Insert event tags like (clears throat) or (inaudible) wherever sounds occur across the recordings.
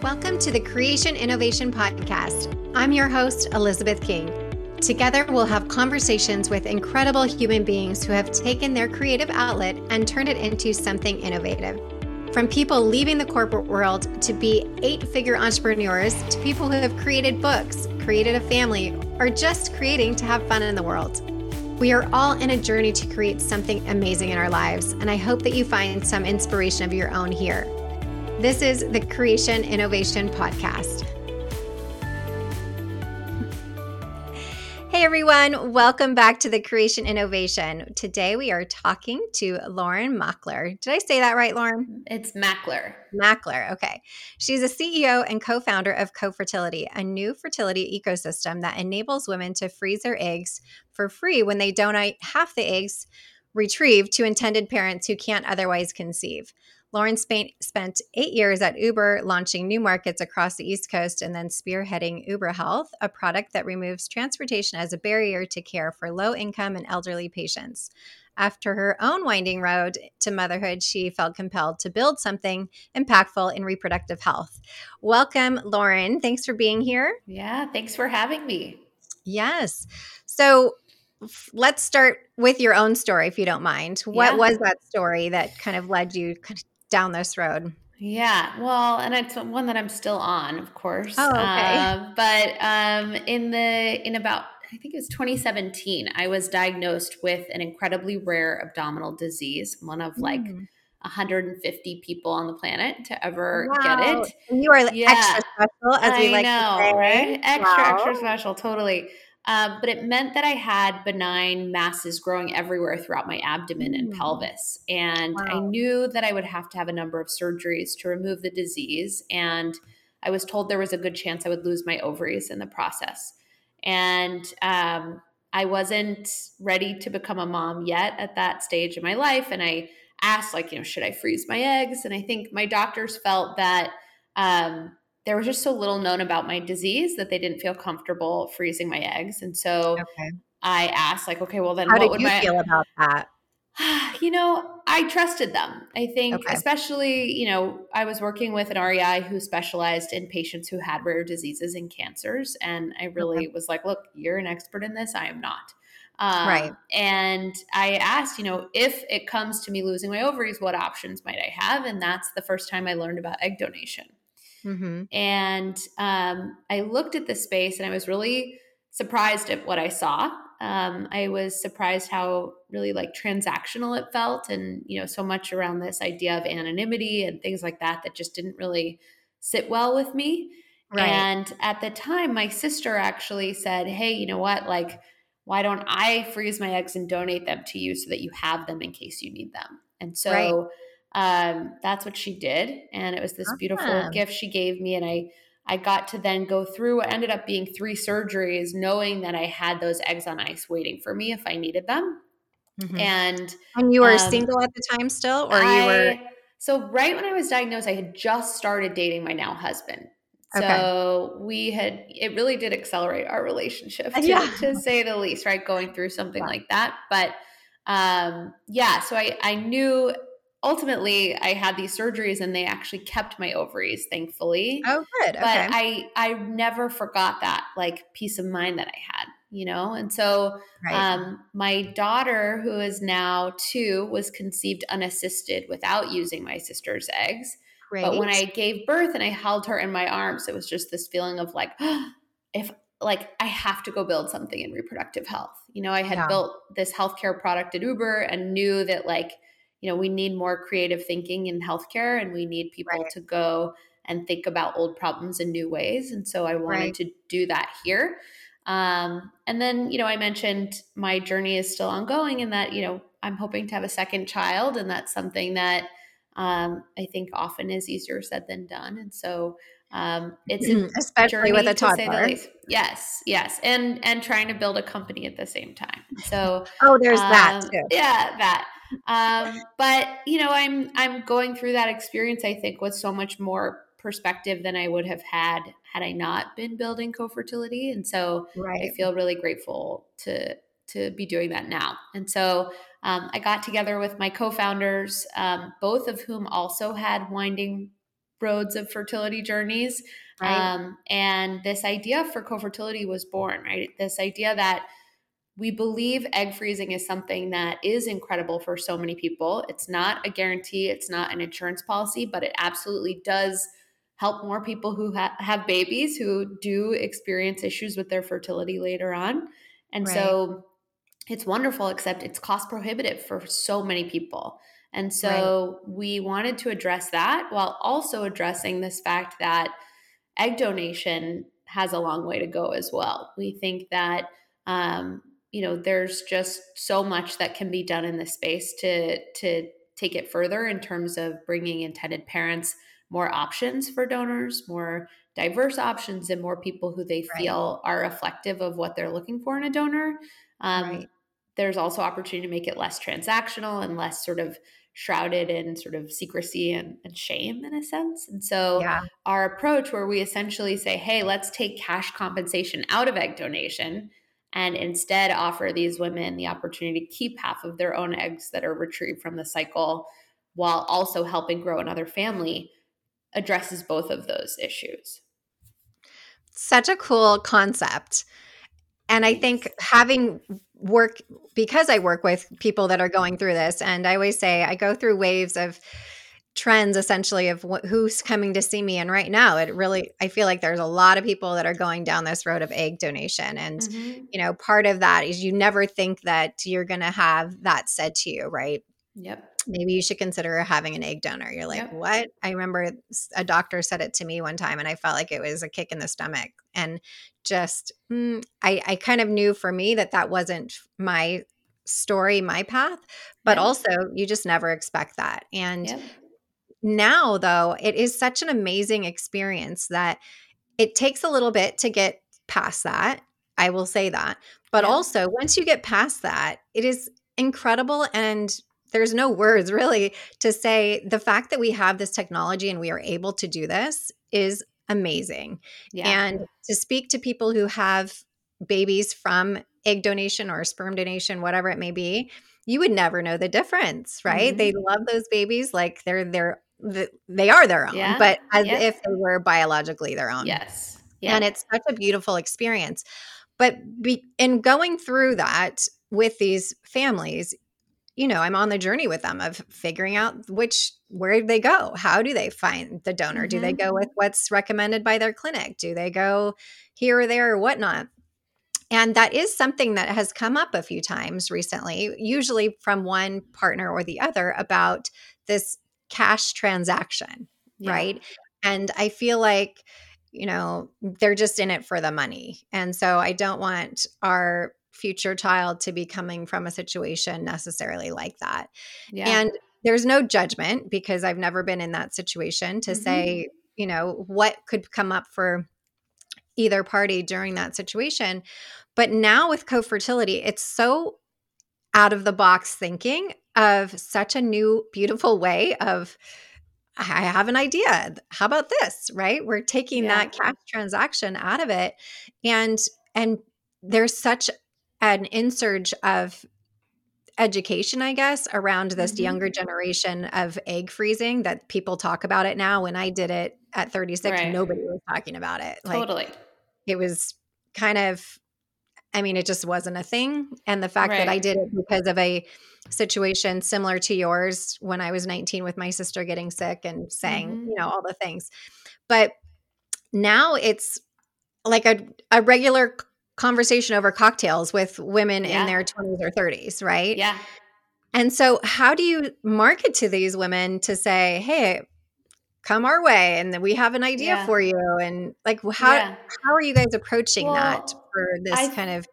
Welcome to the Creation Innovation Podcast. I'm your host, Elizabeth King. Together, we'll have conversations with incredible human beings who have taken their creative outlet and turned it into something innovative. From people leaving the corporate world to be eight figure entrepreneurs to people who have created books, created a family, or just creating to have fun in the world. We are all in a journey to create something amazing in our lives, and I hope that you find some inspiration of your own here. This is the Creation Innovation Podcast. Hey everyone, welcome back to the Creation Innovation. Today we are talking to Lauren Makler. Did I say that right, Lauren? It's Makler. Makler, okay. She's a CEO and co founder of Cofertility, a new fertility ecosystem that enables women to freeze their eggs for free when they donate half the eggs retrieved to intended parents who can't otherwise conceive. Lauren spent eight years at Uber, launching new markets across the East Coast and then spearheading Uber Health, a product that removes transportation as a barrier to care for low income and elderly patients. After her own winding road to motherhood, she felt compelled to build something impactful in reproductive health. Welcome, Lauren. Thanks for being here. Yeah, thanks for having me. Yes. So, let's start with your own story if you don't mind what yeah. was that story that kind of led you down this road? Yeah, well, and it's one that I'm still on, of course. Oh, okay. Uh, but um, in the in about I think it was 2017, I was diagnosed with an incredibly rare abdominal disease, one of like mm. 150 people on the planet to ever wow. get it. And you are yeah. extra special, as we like know, to say, right? Extra, wow. extra special, totally. Um, but it meant that I had benign masses growing everywhere throughout my abdomen and mm. pelvis. And wow. I knew that I would have to have a number of surgeries to remove the disease. And I was told there was a good chance I would lose my ovaries in the process. And um, I wasn't ready to become a mom yet at that stage of my life. And I asked, like, you know, should I freeze my eggs? And I think my doctors felt that um, there was just so little known about my disease that they didn't feel comfortable freezing my eggs. And so okay. I asked, like, okay, well then how what did would you my feel about that? (sighs) You know, I trusted them. I think, okay. especially, you know, I was working with an REI who specialized in patients who had rare diseases and cancers. And I really okay. was like, look, you're an expert in this. I am not. Um, right. And I asked, you know, if it comes to me losing my ovaries, what options might I have? And that's the first time I learned about egg donation. Mm-hmm. And um, I looked at the space and I was really surprised at what I saw. Um, I was surprised how really like transactional it felt, and you know, so much around this idea of anonymity and things like that that just didn't really sit well with me. Right. And at the time, my sister actually said, Hey, you know what? Like, why don't I freeze my eggs and donate them to you so that you have them in case you need them? And so right um, that's what she did and it was this awesome. beautiful gift she gave me and i i got to then go through what ended up being three surgeries knowing that i had those eggs on ice waiting for me if i needed them mm-hmm. and and you were um, single at the time still or I, you were so right when i was diagnosed i had just started dating my now husband so okay. we had it really did accelerate our relationship (laughs) to, yeah. to say the least right going through something like that but um yeah so i i knew ultimately I had these surgeries and they actually kept my ovaries, thankfully. Oh, good. Okay. But I I never forgot that like peace of mind that I had, you know? And so right. um my daughter, who is now two, was conceived unassisted without using my sister's eggs. Great. But when I gave birth and I held her in my arms, it was just this feeling of like, (gasps) if like I have to go build something in reproductive health. You know, I had yeah. built this healthcare product at Uber and knew that like you know, we need more creative thinking in healthcare and we need people right. to go and think about old problems in new ways. And so I wanted right. to do that here. Um, and then, you know, I mentioned my journey is still ongoing and that, you know, I'm hoping to have a second child. And that's something that um, I think often is easier said than done. And so um, it's (clears throat) especially with a toddler. Yes, yes, and and trying to build a company at the same time. So oh, there's um, that too. Yeah, that um, but you know, I'm I'm going through that experience. I think with so much more perspective than I would have had had I not been building Cofertility, and so right. I feel really grateful to to be doing that now. And so um, I got together with my co-founders, um, both of whom also had winding roads of fertility journeys. Right. Um, and this idea for Cofertility was born, right? This idea that we believe egg freezing is something that is incredible for so many people. It's not a guarantee, it's not an insurance policy, but it absolutely does help more people who ha- have babies who do experience issues with their fertility later on. And right. so it's wonderful, except it's cost prohibitive for so many people. And so right. we wanted to address that while also addressing this fact that egg donation has a long way to go as well. We think that um, you know there's just so much that can be done in this space to to take it further in terms of bringing intended parents more options for donors, more diverse options, and more people who they right. feel are reflective of what they're looking for in a donor. Um, right. There's also opportunity to make it less transactional and less sort of shrouded in sort of secrecy and, and shame in a sense. And so yeah. our approach where we essentially say, hey, let's take cash compensation out of egg donation and instead offer these women the opportunity to keep half of their own eggs that are retrieved from the cycle while also helping grow another family addresses both of those issues. Such a cool concept. And I think having work because I work with people that are going through this, and I always say I go through waves of trends essentially of wh- who's coming to see me. And right now, it really, I feel like there's a lot of people that are going down this road of egg donation. And, mm-hmm. you know, part of that is you never think that you're going to have that said to you, right? Yep. Maybe you should consider having an egg donor. You're like, yep. what? I remember a doctor said it to me one time, and I felt like it was a kick in the stomach. And just, mm, I, I kind of knew for me that that wasn't my story, my path, but also you just never expect that. And. Now, though, it is such an amazing experience that it takes a little bit to get past that. I will say that. But also, once you get past that, it is incredible and there's no words really to say the fact that we have this technology and we are able to do this is amazing. Yeah. And to speak to people who have babies from egg donation or sperm donation, whatever it may be, you would never know the difference, right? Mm-hmm. They love those babies like they're they're they are their own, yeah. but as yes. if they were biologically their own. Yes. Yeah. And it's such a beautiful experience. But be, in going through that with these families, you know, I'm on the journey with them of figuring out which where they go. How do they find the donor? Mm-hmm. Do they mm-hmm. go with what's recommended by their clinic? Do they go here or there or whatnot? And that is something that has come up a few times recently, usually from one partner or the other, about this cash transaction, yeah. right? And I feel like, you know, they're just in it for the money. And so I don't want our future child to be coming from a situation necessarily like that. Yeah. And there's no judgment because I've never been in that situation to mm-hmm. say, you know, what could come up for either party during that situation. But now with Cofertility, it's so out of the box thinking of such a new, beautiful way of. I have an idea. How about this? Right? We're taking yeah. that cash transaction out of it and and there's such an insurge of education, I guess, around this mm-hmm. younger generation of egg freezing that people talk about it now. When I did it at 36, right. nobody was talking about it. Like, totally. It was kind of, I mean, it just wasn't a thing. And the fact right. that I did it because of a situation similar to yours when I was 19 with my sister getting sick and saying, mm-hmm. you know, all the things. But now it's like a, a regular conversation over cocktails with women yeah. in their 20s or 30s, right? Yeah. And so, how do you market to these women to say, hey, come our way and we have an idea yeah. for you? And like, how, yeah. how are you guys approaching well, that for this I, kind of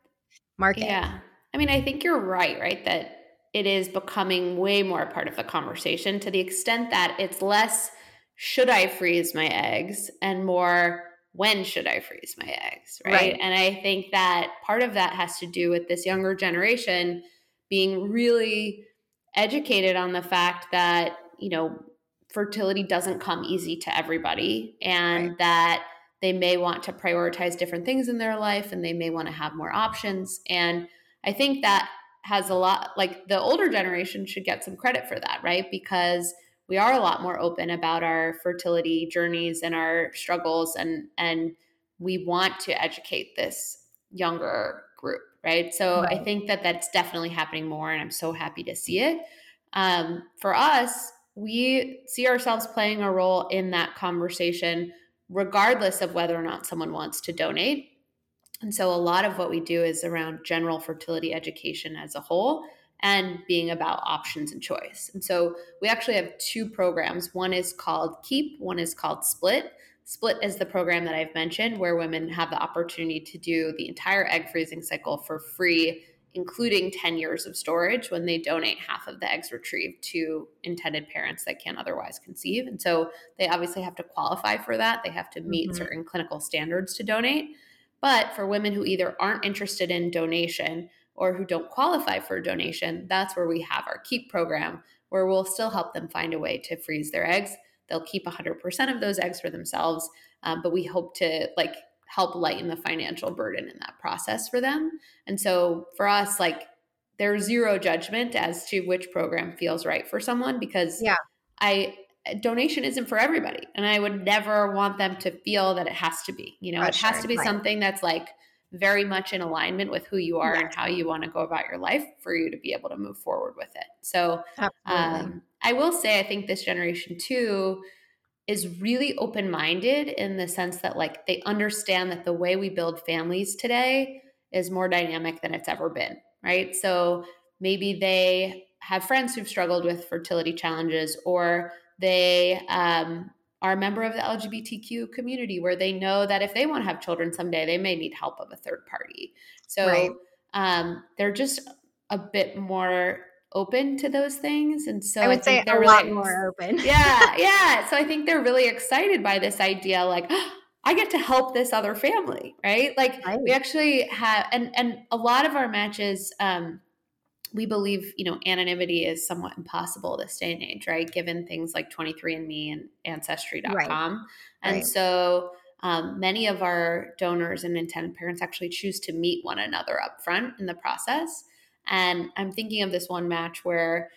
market? Yeah. I mean, I think you're right, right? That it is becoming way more a part of the conversation to the extent that it's less, should I freeze my eggs? And more, when should I freeze my eggs? Right? right. And I think that part of that has to do with this younger generation being really educated on the fact that, you know, fertility doesn't come easy to everybody and right. that they may want to prioritize different things in their life and they may want to have more options. And I think that has a lot, like the older generation should get some credit for that, right? Because we are a lot more open about our fertility journeys and our struggles and and we want to educate this younger group right so right. i think that that's definitely happening more and i'm so happy to see it um, for us we see ourselves playing a role in that conversation regardless of whether or not someone wants to donate and so a lot of what we do is around general fertility education as a whole and being about options and choice. And so we actually have two programs. One is called Keep, one is called Split. Split is the program that I've mentioned where women have the opportunity to do the entire egg freezing cycle for free, including 10 years of storage when they donate half of the eggs retrieved to intended parents that can't otherwise conceive. And so they obviously have to qualify for that. They have to meet mm-hmm. certain clinical standards to donate. But for women who either aren't interested in donation, or who don't qualify for a donation, that's where we have our keep program where we'll still help them find a way to freeze their eggs. They'll keep 100% of those eggs for themselves, um, but we hope to like help lighten the financial burden in that process for them. And so for us, like there's zero judgment as to which program feels right for someone because yeah. I donation isn't for everybody and I would never want them to feel that it has to be. You know, it has to be right. something that's like very much in alignment with who you are yes. and how you want to go about your life for you to be able to move forward with it. So, um, I will say, I think this generation too is really open minded in the sense that, like, they understand that the way we build families today is more dynamic than it's ever been, right? So, maybe they have friends who've struggled with fertility challenges or they um, are a member of the LGBTQ community where they know that if they want to have children someday, they may need help of a third party. So right. um, they're just a bit more open to those things. And so I would I say they're a really, lot more open. yeah. (laughs) Yeah. So I think they're really excited by this idea like, oh, (gasps) I get to help this other family, right? Like right. we actually have, and and a lot of our matches, um, we believe, you know, anonymity is somewhat impossible this day and age, right? Given things like 23andMe and Ancestry.com. Right. And right. so um, many of our donors and intended parents actually choose to meet one another up front in the process. And I'm thinking of this one match where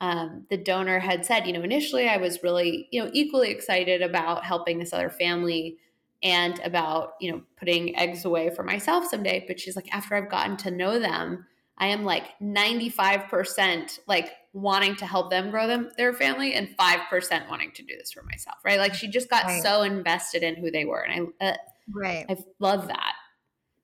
um, the donor had said, you know, initially I was really, you know, equally excited about helping this other family and about, you know, putting eggs away for myself someday. But she's like, after I've gotten to know them, I am like 95% like wanting to help them grow them their family and 5% wanting to do this for myself, right? Like she just got right. so invested in who they were and I uh, right. I love that.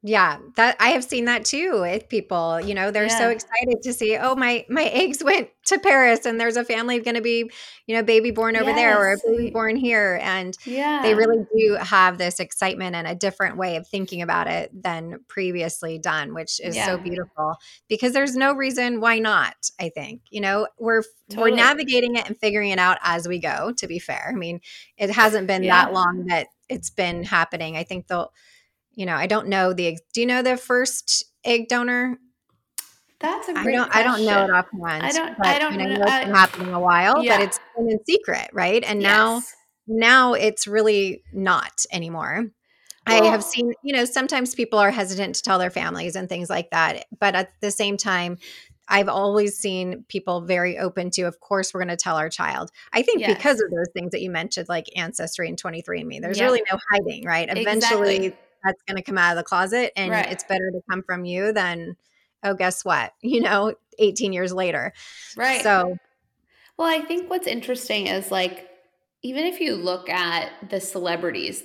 Yeah, that I have seen that too with people. You know, they're yeah. so excited to see, oh my my eggs went to Paris and there's a family going to be, you know, baby born over yes. there or a baby born here and yeah. they really do have this excitement and a different way of thinking about it than previously done, which is yeah. so beautiful because there's no reason why not, I think. You know, we're totally. we're navigating it and figuring it out as we go, to be fair. I mean, it hasn't been yeah. that long that it's been happening. I think they'll you know, I don't know the. Do you know the first egg donor? That's a great. I don't. Question. I don't know it offhand. I don't. But, I don't know. know. It's been happening a while, yeah. but it's been in secret, right? And yes. now, now it's really not anymore. Well, I have seen, you know, sometimes people are hesitant to tell their families and things like that. But at the same time, I've always seen people very open to, of course, we're going to tell our child. I think yes. because of those things that you mentioned, like Ancestry and 23andMe, there's yeah. really no hiding, right? Eventually, exactly that's going to come out of the closet and right. it's better to come from you than oh guess what? (laughs) You know 18 years later. Right. So well i think what's interesting is like even if you look at the celebrities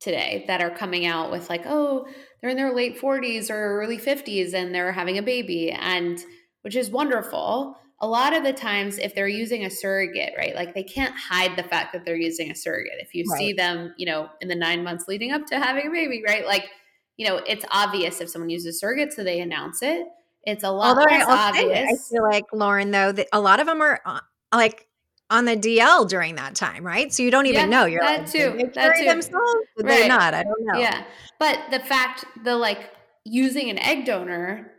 today that are coming out with like oh they're in their late 40s or early 50s and they're having a baby and which is wonderful a lot of the times if they're using a surrogate right like they can't hide the fact that they're using a surrogate if you right. see them you know in the nine months leading up to having a baby right like you know it's obvious if someone uses a surrogate so they announce it it's a lot Although less I, obvious i feel like lauren though that a lot of them are uh, like on the DL during that time, right? So you don't even yeah, know you're that like, too. That too. themselves, right. they're not. I don't know. Yeah, but the fact the like using an egg donor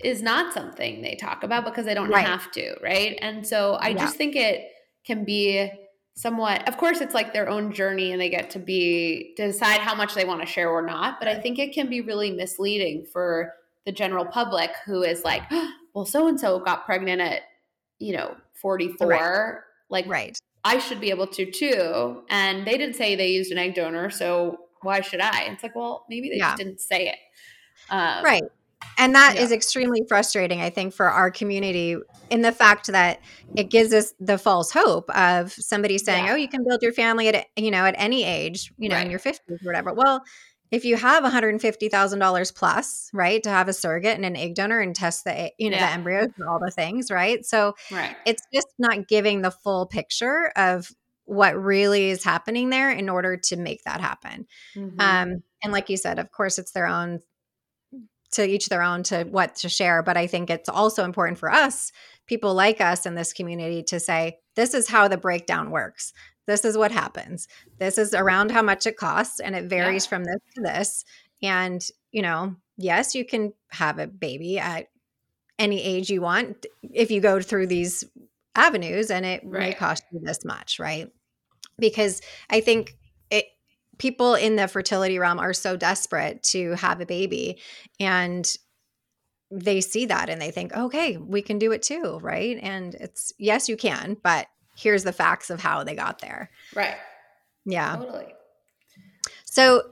is not something they talk about because they don't right. have to, right? And so I yeah. just think it can be somewhat of course it's like their own journey and they get to be to decide how much they want to share or not, but I think it can be really misleading for the general public who is like, oh, (gasps) well so and so got pregnant at, you know, 44. Right. Like right. I should be able to too. And they didn't say they used an egg donor, so why should I? It's like, well, maybe they yeah. just didn't say it. Um, right. And that yeah. is extremely frustrating, I think, for our community in the fact that it gives us the false hope of somebody saying, yeah. "Oh, you can build your family at you know at any age, you know, right. in your fifties or whatever." Well, if you have $150,000 plus, right, to have a surrogate and an egg donor and test the, you know, yeah. the embryos and all the things, right? So right. it's just not giving the full picture of what really is happening there in order to make that happen. Mm-hmm. Um, and like you said, of course, it's their own to each their own to what to share. But I think it's also important for us, people like us in this community, to say, this is how the breakdown works this is what happens. This is around how much it costs, and it varies yeah. from this to this. And, you know, yes, you can have a baby at any age you want if you go through these avenues, and it right. may cost you this much, right? Because I think it, people in the fertility realm are so desperate to have a baby and they see that and they think okay we can do it too right and it's yes you can but here's the facts of how they got there. Right. Yeah. Totally. So,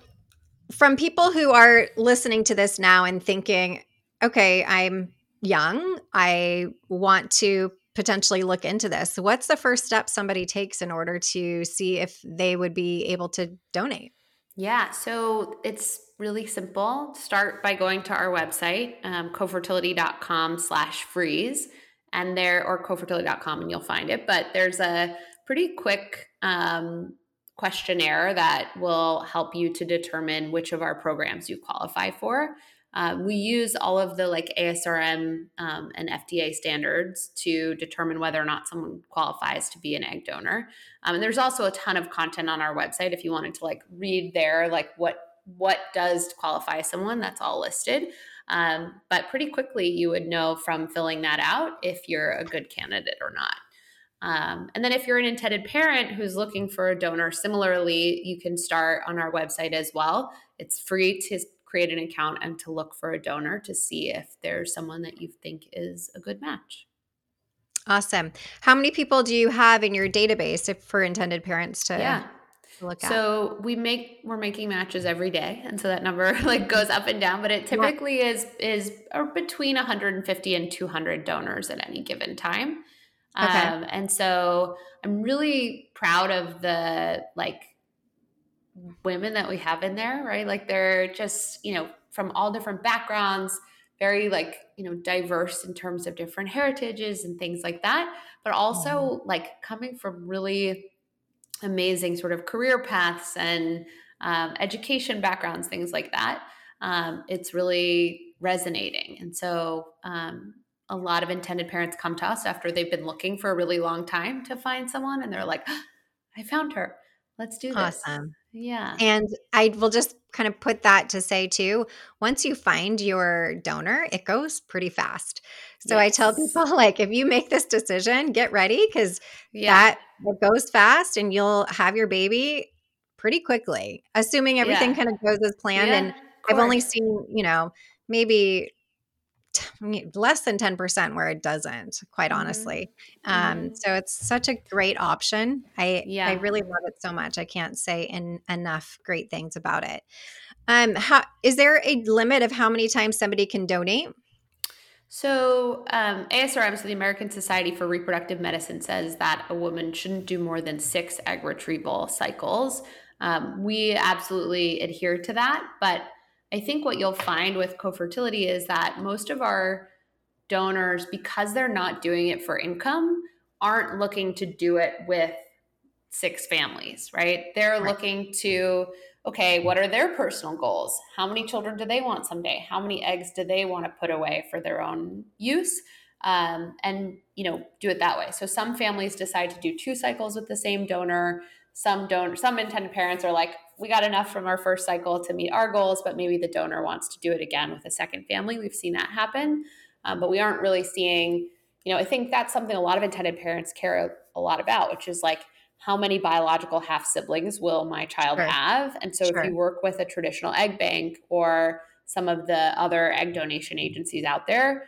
from people who are listening to this now and thinking, okay, I'm young, I want to potentially look into this. What's the first step somebody takes in order to see if they would be able to donate? Yeah, so it's really simple. Start by going to our website, um, cofertility.com slash freeze and there or cofertility.com and you'll find it but there's a pretty quick um, questionnaire that will help you to determine which of our programs you qualify for um, we use all of the like ASRM um, and FDA standards to determine whether or not someone qualifies to be an egg donor. Um, and there's also a ton of content on our website if you wanted to like read there, like what what does qualify someone. That's all listed. Um, but pretty quickly, you would know from filling that out if you're a good candidate or not. Um, and then if you're an intended parent who's looking for a donor, similarly, you can start on our website as well. It's free to create an account and to look for a donor to see if there's someone that you think is a good match. Awesome. How many people do you have in your database if, for intended parents to yeah look at? So we make we're making matches every day, and so that number (laughs) like goes up and down. But it typically yeah. is is between 150 and 200 donors at any given time. Okay. Um, and so I'm really proud of the like women that we have in there, right? Like they're just you know from all different backgrounds very like you know diverse in terms of different heritages and things like that but also mm-hmm. like coming from really amazing sort of career paths and um, education backgrounds, things like that. Um, it's really resonating. And so um, a lot of intended parents come to us after they've been looking for a really long time to find someone and they're like, oh, I found her. Let's do this. Awesome. Yeah. And I will just kind of put that to say too once you find your donor, it goes pretty fast. So yes. I tell people, (laughs) like, if you make this decision, get ready because yeah. that goes fast and you'll have your baby pretty quickly, assuming everything yeah. kind of goes as planned. Yeah, and I've only seen, you know, maybe less than 10% where it doesn't quite mm-hmm. honestly um, mm-hmm. so it's such a great option i yeah. i really love it so much i can't say in, enough great things about it um how is there a limit of how many times somebody can donate so um, asrm so the american society for reproductive medicine says that a woman shouldn't do more than six egg retrieval cycles um, we absolutely adhere to that but I think what you'll find with Cofertility is that most of our donors, because they're not doing it for income, aren't looking to do it with six families, right? They're right. looking to, okay, what are their personal goals? How many children do they want someday? How many eggs do they want to put away for their own use? Um, and you know, do it that way. So some families decide to do two cycles with the same donor. Some don't. Some intended parents are like, we got enough from our first cycle to meet our goals, but maybe the donor wants to do it again with a second family. We've seen that happen, um, but we aren't really seeing, you know, I think that's something a lot of intended parents care a lot about, which is like, how many biological half siblings will my child sure. have? And so sure. if you work with a traditional egg bank or some of the other egg donation agencies out there,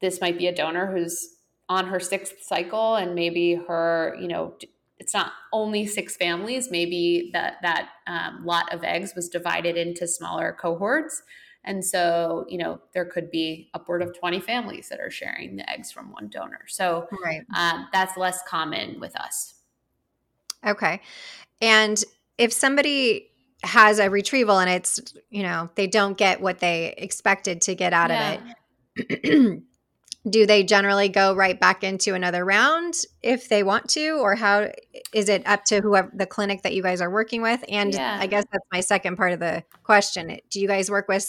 this might be a donor who's on her sixth cycle and maybe her, you know, it's not only six families. Maybe that that um, lot of eggs was divided into smaller cohorts, and so you know there could be upward of twenty families that are sharing the eggs from one donor. So right. um, that's less common with us. Okay, and if somebody has a retrieval and it's you know they don't get what they expected to get out yeah. of it (clears throat) do they generally go right back into another round if they want to or how is it up to whoever the clinic that you guys are working with and yeah. i guess that's my second part of the question do you guys work with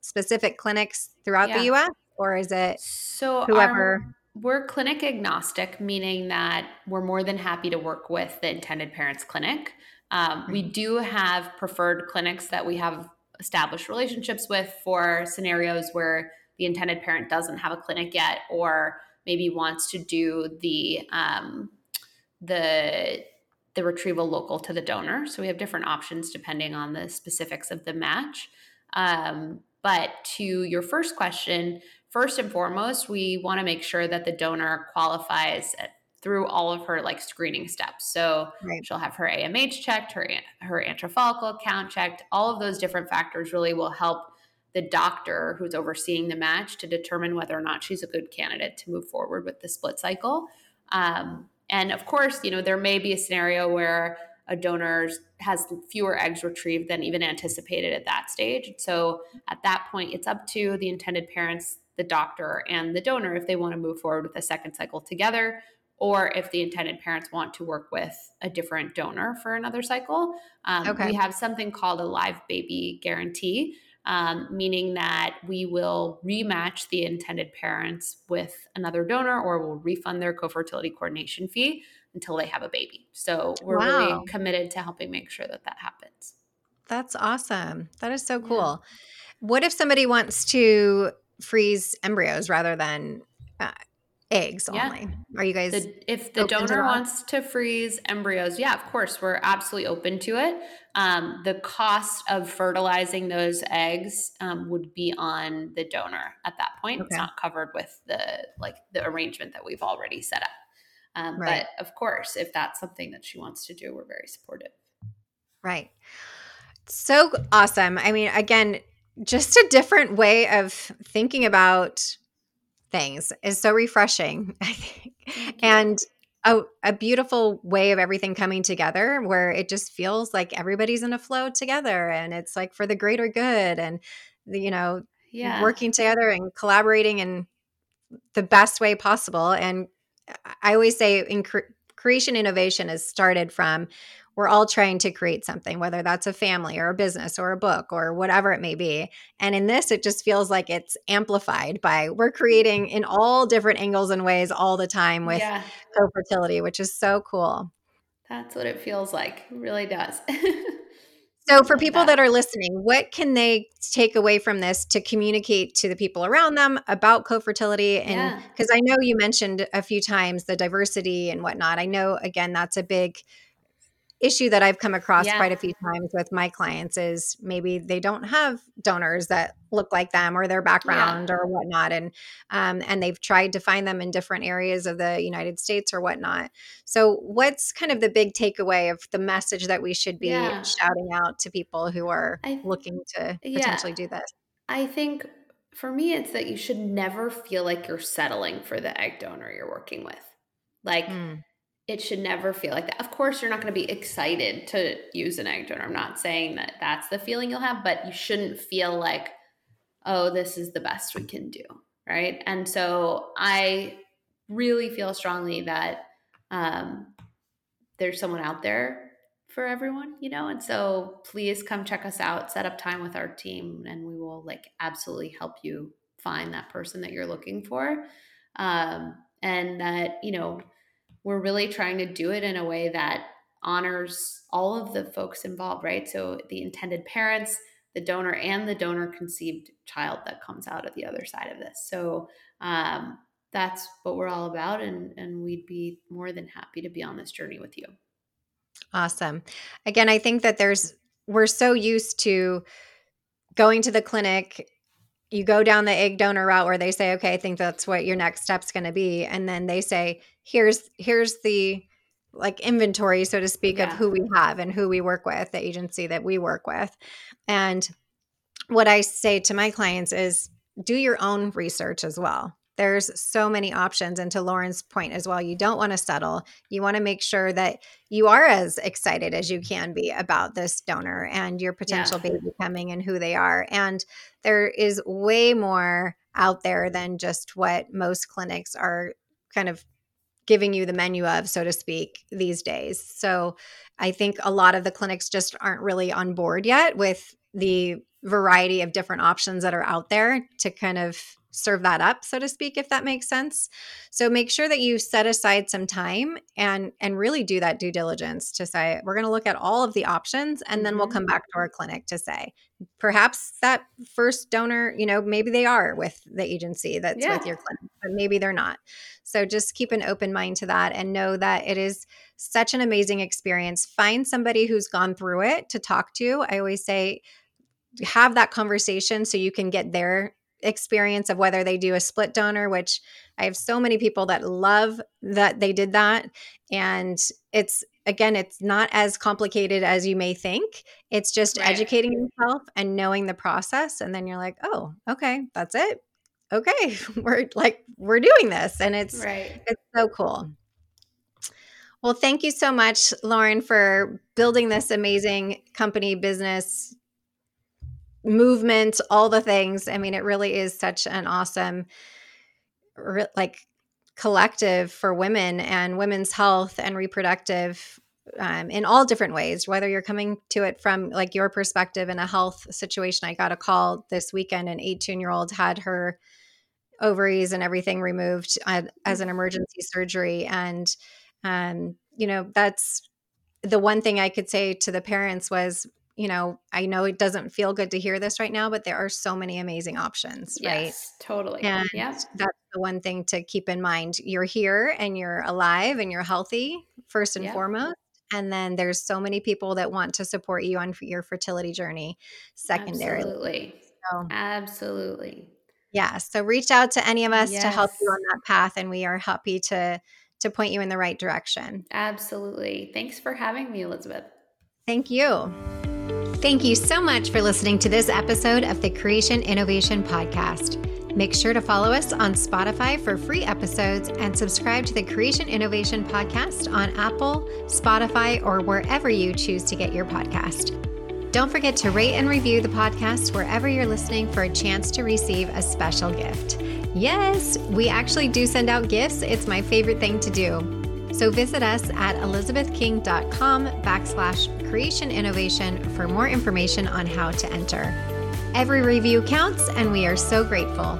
specific clinics throughout yeah. the us or is it so whoever our, we're clinic agnostic meaning that we're more than happy to work with the intended parents clinic um, we mm-hmm. do have preferred clinics that we have established relationships with for scenarios where the intended parent doesn't have a clinic yet or maybe wants to do the um, the the retrieval local to the donor. So we have different options depending on the specifics of the match. Um, but to your first question, first and foremost, we want to make sure that the donor qualifies through all of her like screening steps. So right. she'll have her AMH checked, her her antral follicle count checked. All of those different factors really will help the doctor who's overseeing the match to determine whether or not she's a good candidate to move forward with the split cycle. Um, and of course, you know, there may be a scenario where a donor has fewer eggs retrieved than even anticipated at that stage. So at that point, it's up to the intended parents, the doctor, and the donor if they want to move forward with a second cycle together, or if the intended parents want to work with a different donor for another cycle. Um, okay. We have something called a live baby guarantee, um, meaning that we will rematch the intended parents with another donor or we'll refund their Cofertility coordination fee until they have a baby. So we're wow. really committed to helping make sure that that happens. That's awesome. That is so cool. Yeah. What if somebody wants to freeze embryos rather than uh, eggs yeah. only. Are you guys the, if the donor to wants to freeze embryos, yeah, of course, we're absolutely open to it. Um, the cost of fertilizing those eggs um, would be on the donor at that point. Okay. It's not covered with the like the arrangement that we've already set up. Um, right. But of course, if that's something that she wants to do, we're very supportive. Right. So awesome. I mean, again, just a different way of thinking about things is so refreshing, (laughs) I think. Mm-hmm. And a, a beautiful way of everything coming together where it just feels like everybody's in a flow together and it's like for the greater good and you know yeah. working together and collaborating in the best way possible and i always say in cre- creation innovation has started from we're all trying to create something, whether that's a family or a business or a book or whatever it may be. And in this, it just feels like it's amplified by we're creating in all different angles and ways all the time with yeah. Cofertility, which is so cool. That's what it feels like. It really does. (laughs) so, for people that. that are listening, what can they take away from this to communicate to the people around them about Cofertility? And because yeah. I know you mentioned a few times the diversity and whatnot, I know, again, that's a big issue that I've come across yeah. quite a few times with my clients is maybe they don't have donors that look like them or their background yeah. or whatnot, and um, and they've tried to find them in different areas of the United States or whatnot. So, what's kind of the big takeaway of the message that we should be yeah. shouting out to people who are I, looking to potentially do this? I think for me, it's that you should never feel like you're settling for the egg donor you're working with. Like, mm it should never feel like that. Of course, you're not going to be excited to use an egg donor. I'm not saying that that's the feeling you'll have, but you shouldn't feel like, oh, this is the best we can do. Right. And so I really feel strongly that um, there's someone out there for everyone, you know? And so please come check us out, set up time with our team, and we will like absolutely help you find that person that you're looking for. Um, and that, you know, we're really trying to do it in a way that honors all of the folks involved, right? So the intended parents, the donor, and the donor conceived child that comes out of the other side of this. So um, that's what we're all about, and and we'd be more than happy to be on this journey with you. Awesome. Again, I think that there's we're so used to going to the clinic you go down the egg donor route where they say okay i think that's what your next step's going to be and then they say here's here's the like inventory, so to speak, yeah. of who we have and who we work with, the agency that we work with. And what I say to my clients is do your own research as well. There's so many options. And to Lauren's point as well, you don't want to settle. You want to make sure that you are as excited as you can be about this donor and your potential yeah. baby coming and who they are. And there is way more out there than just what most clinics are kind of giving you the menu of, so to speak, these days. So I think a lot of the clinics just aren't really on board yet with the variety of different options that are out there to kind of serve that up so to speak if that makes sense. So make sure that you set aside some time and and really do that due diligence to say we're going to look at all of the options and then mm-hmm. we'll come back to our clinic to say. Perhaps that first donor you know maybe they are with the agency that's yeah. with your clinic but maybe they're not. So just keep an open mind to that and know that it is such an amazing experience. Find somebody who's gone through it to talk to. I always say have that conversation so you can get their experience of whether they do a split donor, which I have so many people that love that they did that. And it's, again, it's not as complicated as you may think. It's just right. educating yourself and knowing the process. And then you're like, oh, okay, that's it. Okay, (laughs) we're like, we're doing this. And it's, right. it's so cool. Well, thank you so much, Lauren, for building this amazing company business movement, all the things. I mean, it really is such an awesome, like, collective for women and women's health and reproductive um, in all different ways, whether you're coming to it from like your perspective in a health situation. I got a call this weekend, an 18 year old had her ovaries and everything removed uh, as an mm. emergency surgery. And, um, you know, that's the one thing I could say to the parents was you know, I know it doesn't feel good to hear this right now, but there are so many amazing options, yes, right? Totally. And yeah. that's the one thing to keep in mind. You're here and you're alive and you're healthy, first and foremost. And then there's so many people that want to support you on your fertility journey secondarily. Absolutely. So, Absolutely. Yeah. So reach out to any of us yes. to help you on that path. And we are happy to to point you in the right direction. Absolutely. Thanks for having me, Elizabeth. Thank you. Thank you so much for listening to this episode of the Creation Innovation Podcast. Make sure to follow us on Spotify for free episodes and subscribe to the Creation Innovation Podcast on Apple, Spotify, or wherever you choose to get your podcast. Don't forget to rate and review the podcast wherever you're listening for a chance to receive a special gift. Yes, we actually do send out gifts. It's my favorite thing to do. So visit us at elizabethking.com backslash creation innovation for more information on how to enter. Every review counts, and we are so grateful.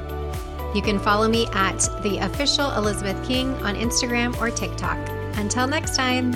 You can follow me at the official Elizabeth King on Instagram or TikTok. Until next time.